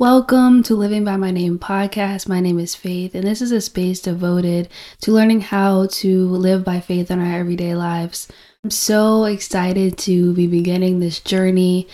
Welcome to Living by My Name podcast. My name is Faith, and this is a space devoted to learning how to live by faith in our everyday lives. I'm so excited to be beginning this journey.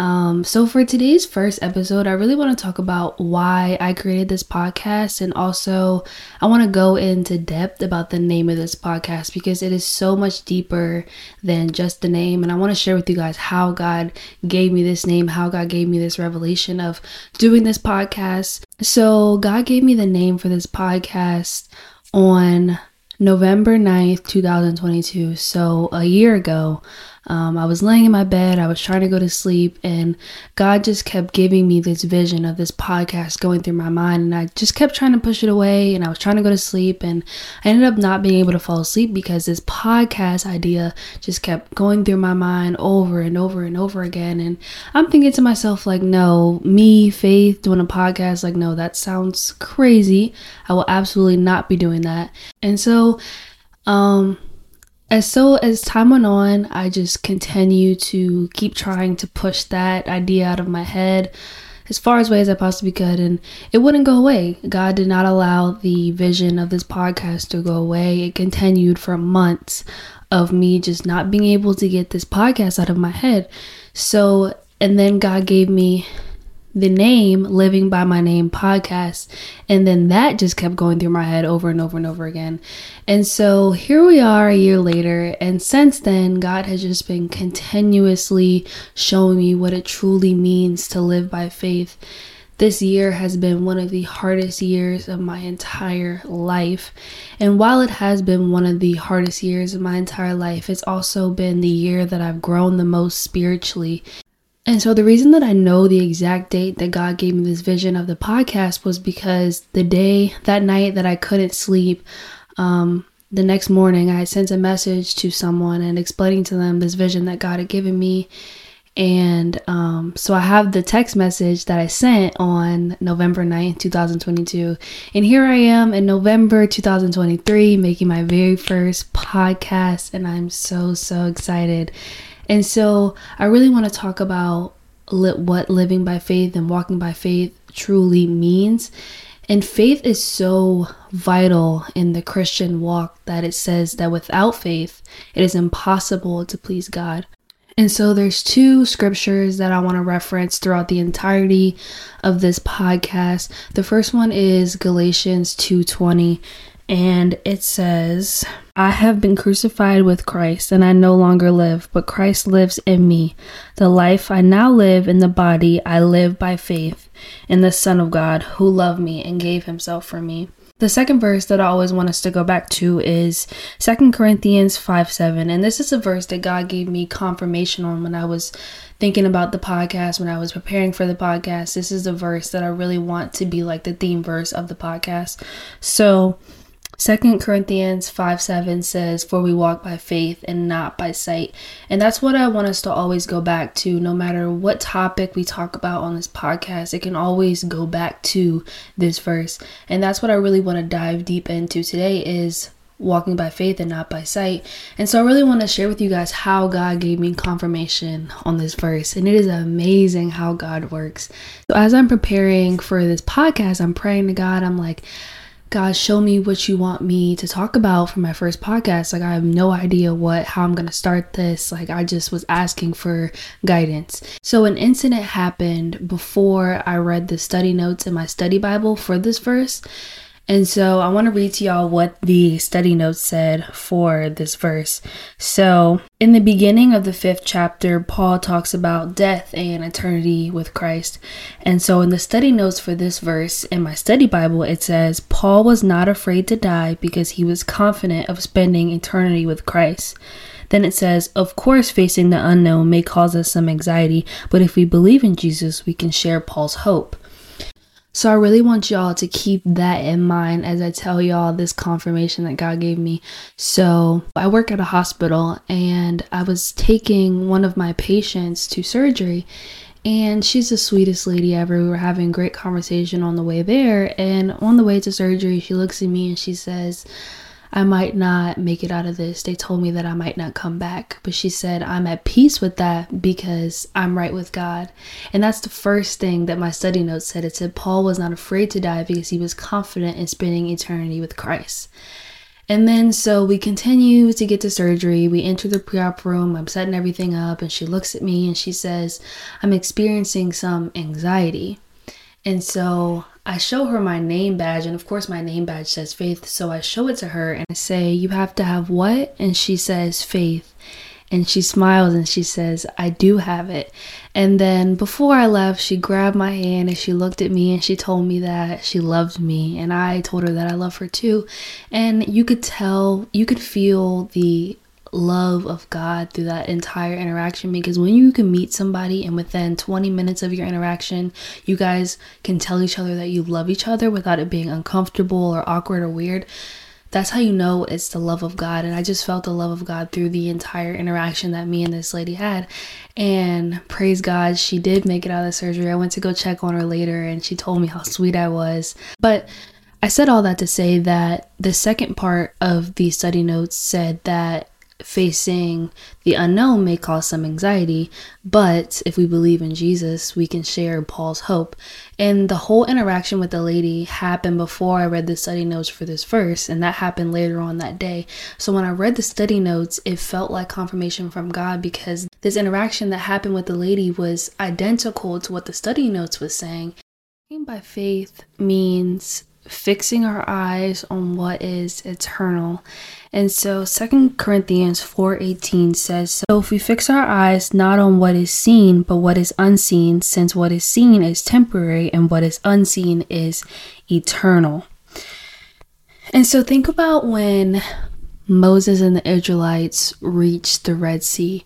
Um, so, for today's first episode, I really want to talk about why I created this podcast, and also I want to go into depth about the name of this podcast because it is so much deeper than just the name. And I want to share with you guys how God gave me this name, how God gave me this revelation of doing this podcast. So, God gave me the name for this podcast on November 9th, 2022. So, a year ago, um, I was laying in my bed, I was trying to go to sleep, and God just kept giving me this vision of this podcast going through my mind. And I just kept trying to push it away, and I was trying to go to sleep, and I ended up not being able to fall asleep because this podcast idea just kept going through my mind over and over and over again. And I'm thinking to myself, like, no, me, Faith, doing a podcast, like, no, that sounds crazy. I will absolutely not be doing that. And so, um, as so as time went on, I just continued to keep trying to push that idea out of my head as far as way as I possibly could, and it wouldn't go away. God did not allow the vision of this podcast to go away. It continued for months of me just not being able to get this podcast out of my head. So, and then God gave me the name Living by My Name podcast. And then that just kept going through my head over and over and over again. And so here we are a year later. And since then, God has just been continuously showing me what it truly means to live by faith. This year has been one of the hardest years of my entire life. And while it has been one of the hardest years of my entire life, it's also been the year that I've grown the most spiritually. And so the reason that I know the exact date that God gave me this vision of the podcast was because the day, that night that I couldn't sleep, um, the next morning I sent a message to someone and explaining to them this vision that God had given me. And um, so I have the text message that I sent on November 9th, 2022. And here I am in November 2023 making my very first podcast. And I'm so, so excited. And so I really want to talk about li- what living by faith and walking by faith truly means. And faith is so vital in the Christian walk that it says that without faith, it is impossible to please God. And so there's two scriptures that I want to reference throughout the entirety of this podcast. The first one is Galatians 2:20 and it says, I have been crucified with Christ, and I no longer live, but Christ lives in me. The life I now live in the body, I live by faith in the Son of God who loved me and gave himself for me. The second verse that I always want us to go back to is 2 Corinthians 5 7. And this is a verse that God gave me confirmation on when I was thinking about the podcast, when I was preparing for the podcast. This is a verse that I really want to be like the theme verse of the podcast. So, Second Corinthians 5 7 says, For we walk by faith and not by sight. And that's what I want us to always go back to. No matter what topic we talk about on this podcast, it can always go back to this verse. And that's what I really want to dive deep into today is walking by faith and not by sight. And so I really want to share with you guys how God gave me confirmation on this verse. And it is amazing how God works. So as I'm preparing for this podcast, I'm praying to God. I'm like, God, show me what you want me to talk about for my first podcast. Like, I have no idea what, how I'm going to start this. Like, I just was asking for guidance. So, an incident happened before I read the study notes in my study Bible for this verse. And so I want to read to y'all what the study notes said for this verse. So, in the beginning of the fifth chapter, Paul talks about death and eternity with Christ. And so, in the study notes for this verse in my study Bible, it says, Paul was not afraid to die because he was confident of spending eternity with Christ. Then it says, Of course, facing the unknown may cause us some anxiety, but if we believe in Jesus, we can share Paul's hope. So I really want y'all to keep that in mind as I tell y'all this confirmation that God gave me. So I work at a hospital and I was taking one of my patients to surgery and she's the sweetest lady ever. We were having great conversation on the way there and on the way to surgery she looks at me and she says, I might not make it out of this. They told me that I might not come back. But she said, I'm at peace with that because I'm right with God. And that's the first thing that my study notes said. It said Paul was not afraid to die because he was confident in spending eternity with Christ. And then so we continue to get to surgery. We enter the pre op room. I'm setting everything up, and she looks at me and she says, I'm experiencing some anxiety. And so I show her my name badge, and of course, my name badge says faith. So I show it to her and I say, You have to have what? And she says, faith. And she smiles and she says, I do have it. And then before I left, she grabbed my hand and she looked at me and she told me that she loved me. And I told her that I love her too. And you could tell, you could feel the love of God through that entire interaction because when you can meet somebody and within 20 minutes of your interaction, you guys can tell each other that you love each other without it being uncomfortable or awkward or weird. That's how you know it's the love of God. And I just felt the love of God through the entire interaction that me and this lady had. And praise God, she did make it out of surgery. I went to go check on her later and she told me how sweet I was. But I said all that to say that the second part of the study notes said that facing the unknown may cause some anxiety, but if we believe in Jesus, we can share Paul's hope. And the whole interaction with the lady happened before I read the study notes for this verse, and that happened later on that day. So when I read the study notes, it felt like confirmation from God because this interaction that happened with the lady was identical to what the study notes was saying. By faith means fixing our eyes on what is eternal. And so Second Corinthians 4:18 says, "So if we fix our eyes not on what is seen, but what is unseen, since what is seen is temporary and what is unseen is eternal." And so think about when Moses and the Israelites reached the Red Sea.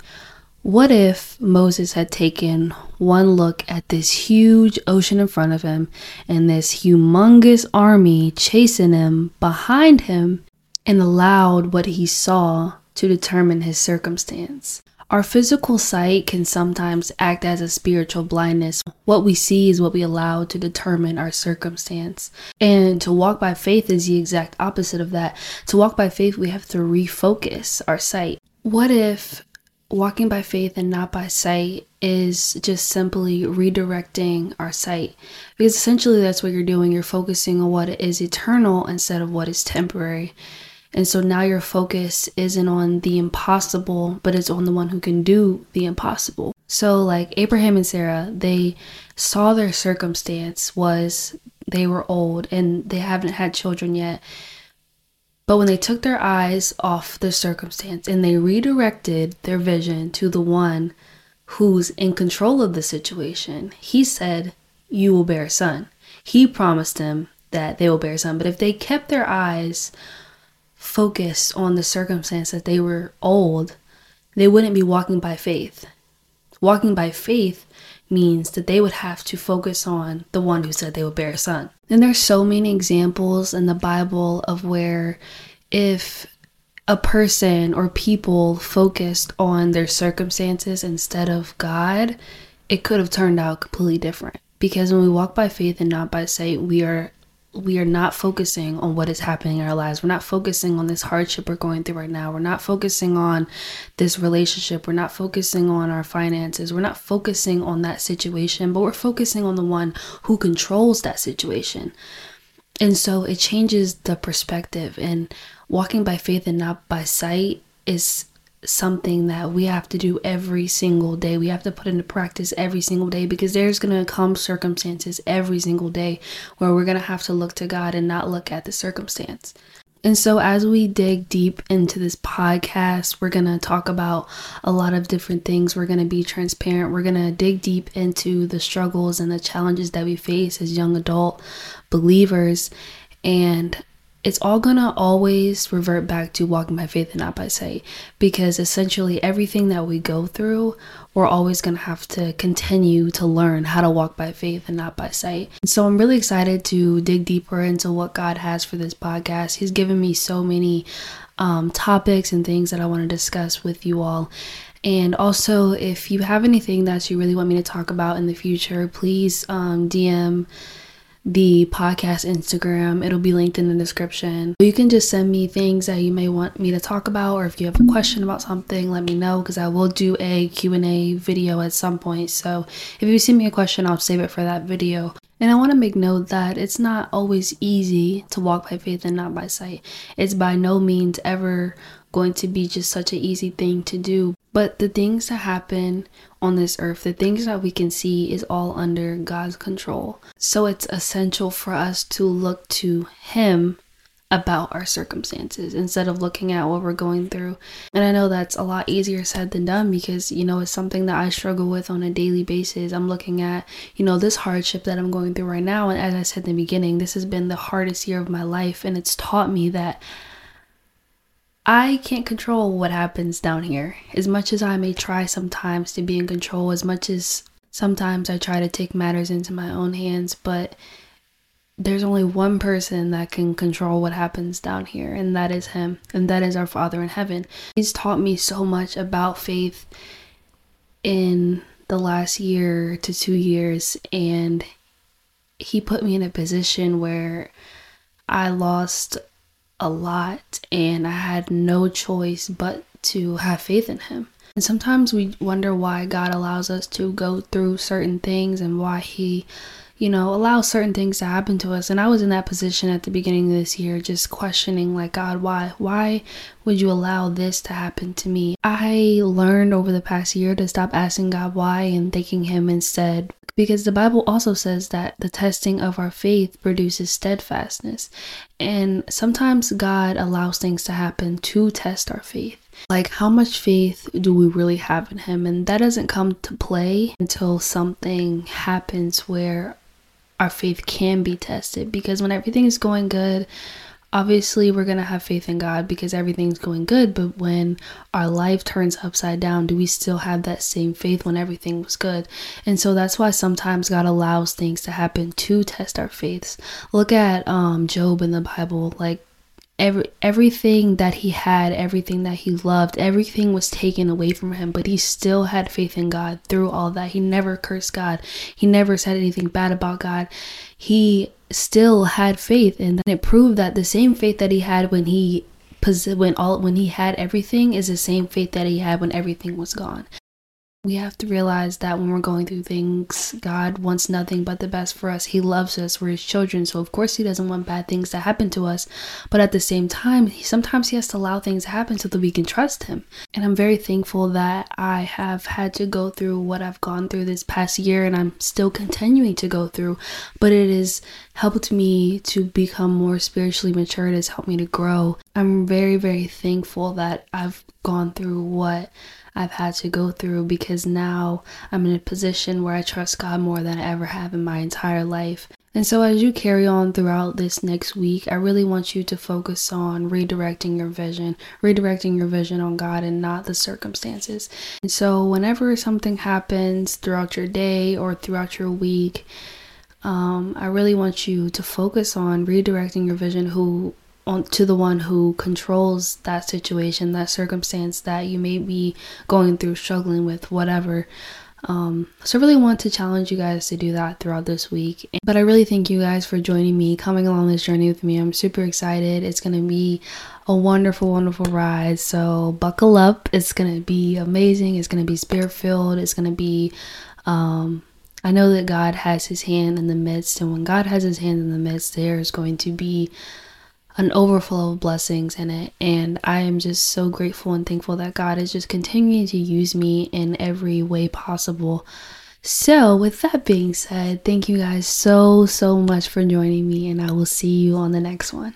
What if Moses had taken one look at this huge ocean in front of him and this humongous army chasing him behind him and allowed what he saw to determine his circumstance? Our physical sight can sometimes act as a spiritual blindness. What we see is what we allow to determine our circumstance. And to walk by faith is the exact opposite of that. To walk by faith, we have to refocus our sight. What if walking by faith and not by sight is just simply redirecting our sight. Because essentially that's what you're doing. You're focusing on what is eternal instead of what is temporary. And so now your focus isn't on the impossible but it's on the one who can do the impossible. So like abraham and sarah they saw their circumstance was they were old and they haven't had children yet but when they took their eyes off the circumstance and they redirected their vision to the one who's in control of the situation, he said, You will bear a son. He promised them that they will bear a son. But if they kept their eyes focused on the circumstance that they were old, they wouldn't be walking by faith. Walking by faith means that they would have to focus on the one who said they would bear a son. And there's so many examples in the Bible of where if a person or people focused on their circumstances instead of God, it could have turned out completely different. Because when we walk by faith and not by sight, we are we are not focusing on what is happening in our lives. We're not focusing on this hardship we're going through right now. We're not focusing on this relationship. We're not focusing on our finances. We're not focusing on that situation, but we're focusing on the one who controls that situation. And so it changes the perspective. And walking by faith and not by sight is something that we have to do every single day. We have to put into practice every single day because there's going to come circumstances every single day where we're going to have to look to God and not look at the circumstance. And so, as we dig deep into this podcast, we're going to talk about a lot of different things. We're going to be transparent. We're going to dig deep into the struggles and the challenges that we face as young adult believers. And it's all gonna always revert back to walking by faith and not by sight because essentially everything that we go through we're always gonna have to continue to learn how to walk by faith and not by sight. So i'm really excited to dig deeper into what god has for this podcast. He's given me so many um, topics and things that i want to discuss with you all. And also if you have anything that you really want me to talk about in the future please um, dm the podcast Instagram. It'll be linked in the description. You can just send me things that you may want me to talk about or if you have a question about something, let me know because I will do a Q&A video at some point. So if you send me a question, I'll save it for that video. And I want to make note that it's not always easy to walk by faith and not by sight. It's by no means ever going to be just such an easy thing to do. But the things that happen on this earth, the things that we can see, is all under God's control. So it's essential for us to look to Him about our circumstances instead of looking at what we're going through. And I know that's a lot easier said than done because, you know, it's something that I struggle with on a daily basis. I'm looking at, you know, this hardship that I'm going through right now. And as I said in the beginning, this has been the hardest year of my life. And it's taught me that I can't control what happens down here. As much as I may try sometimes to be in control, as much as sometimes I try to take matters into my own hands, but there's only one person that can control what happens down here, and that is Him, and that is our Father in heaven. He's taught me so much about faith in the last year to two years, and He put me in a position where I lost a lot and I had no choice but to have faith in Him. And sometimes we wonder why God allows us to go through certain things and why He, you know, allows certain things to happen to us. And I was in that position at the beginning of this year, just questioning, like, God, why? Why would you allow this to happen to me? I learned over the past year to stop asking God why and thanking Him instead because the Bible also says that the testing of our faith produces steadfastness. And sometimes God allows things to happen to test our faith. Like, how much faith do we really have in Him? And that doesn't come to play until something happens where our faith can be tested. Because when everything is going good, obviously we're going to have faith in God because everything's going good, but when our life turns upside down, do we still have that same faith when everything was good? And so that's why sometimes God allows things to happen to test our faiths. Look at um Job in the Bible, like every everything that he had everything that he loved everything was taken away from him but he still had faith in god through all that he never cursed god he never said anything bad about god he still had faith and it proved that the same faith that he had when he when all when he had everything is the same faith that he had when everything was gone we have to realize that when we're going through things, God wants nothing but the best for us. He loves us. We're His children. So, of course, He doesn't want bad things to happen to us. But at the same time, sometimes He has to allow things to happen so that we can trust Him. And I'm very thankful that I have had to go through what I've gone through this past year and I'm still continuing to go through. But it has helped me to become more spiritually mature. It has helped me to grow. I'm very, very thankful that I've gone through what I've had to go through because now I'm in a position where I trust God more than I ever have in my entire life. And so, as you carry on throughout this next week, I really want you to focus on redirecting your vision, redirecting your vision on God and not the circumstances. And so, whenever something happens throughout your day or throughout your week, um, I really want you to focus on redirecting your vision who on to the one who controls that situation, that circumstance that you may be going through, struggling with, whatever. Um, so I really want to challenge you guys to do that throughout this week. But I really thank you guys for joining me, coming along this journey with me. I'm super excited. It's gonna be a wonderful, wonderful ride. So buckle up. It's gonna be amazing. It's gonna be spirit filled. It's gonna be um I know that God has his hand in the midst, and when God has his hand in the midst, there is going to be an overflow of blessings in it. And I am just so grateful and thankful that God is just continuing to use me in every way possible. So, with that being said, thank you guys so, so much for joining me, and I will see you on the next one.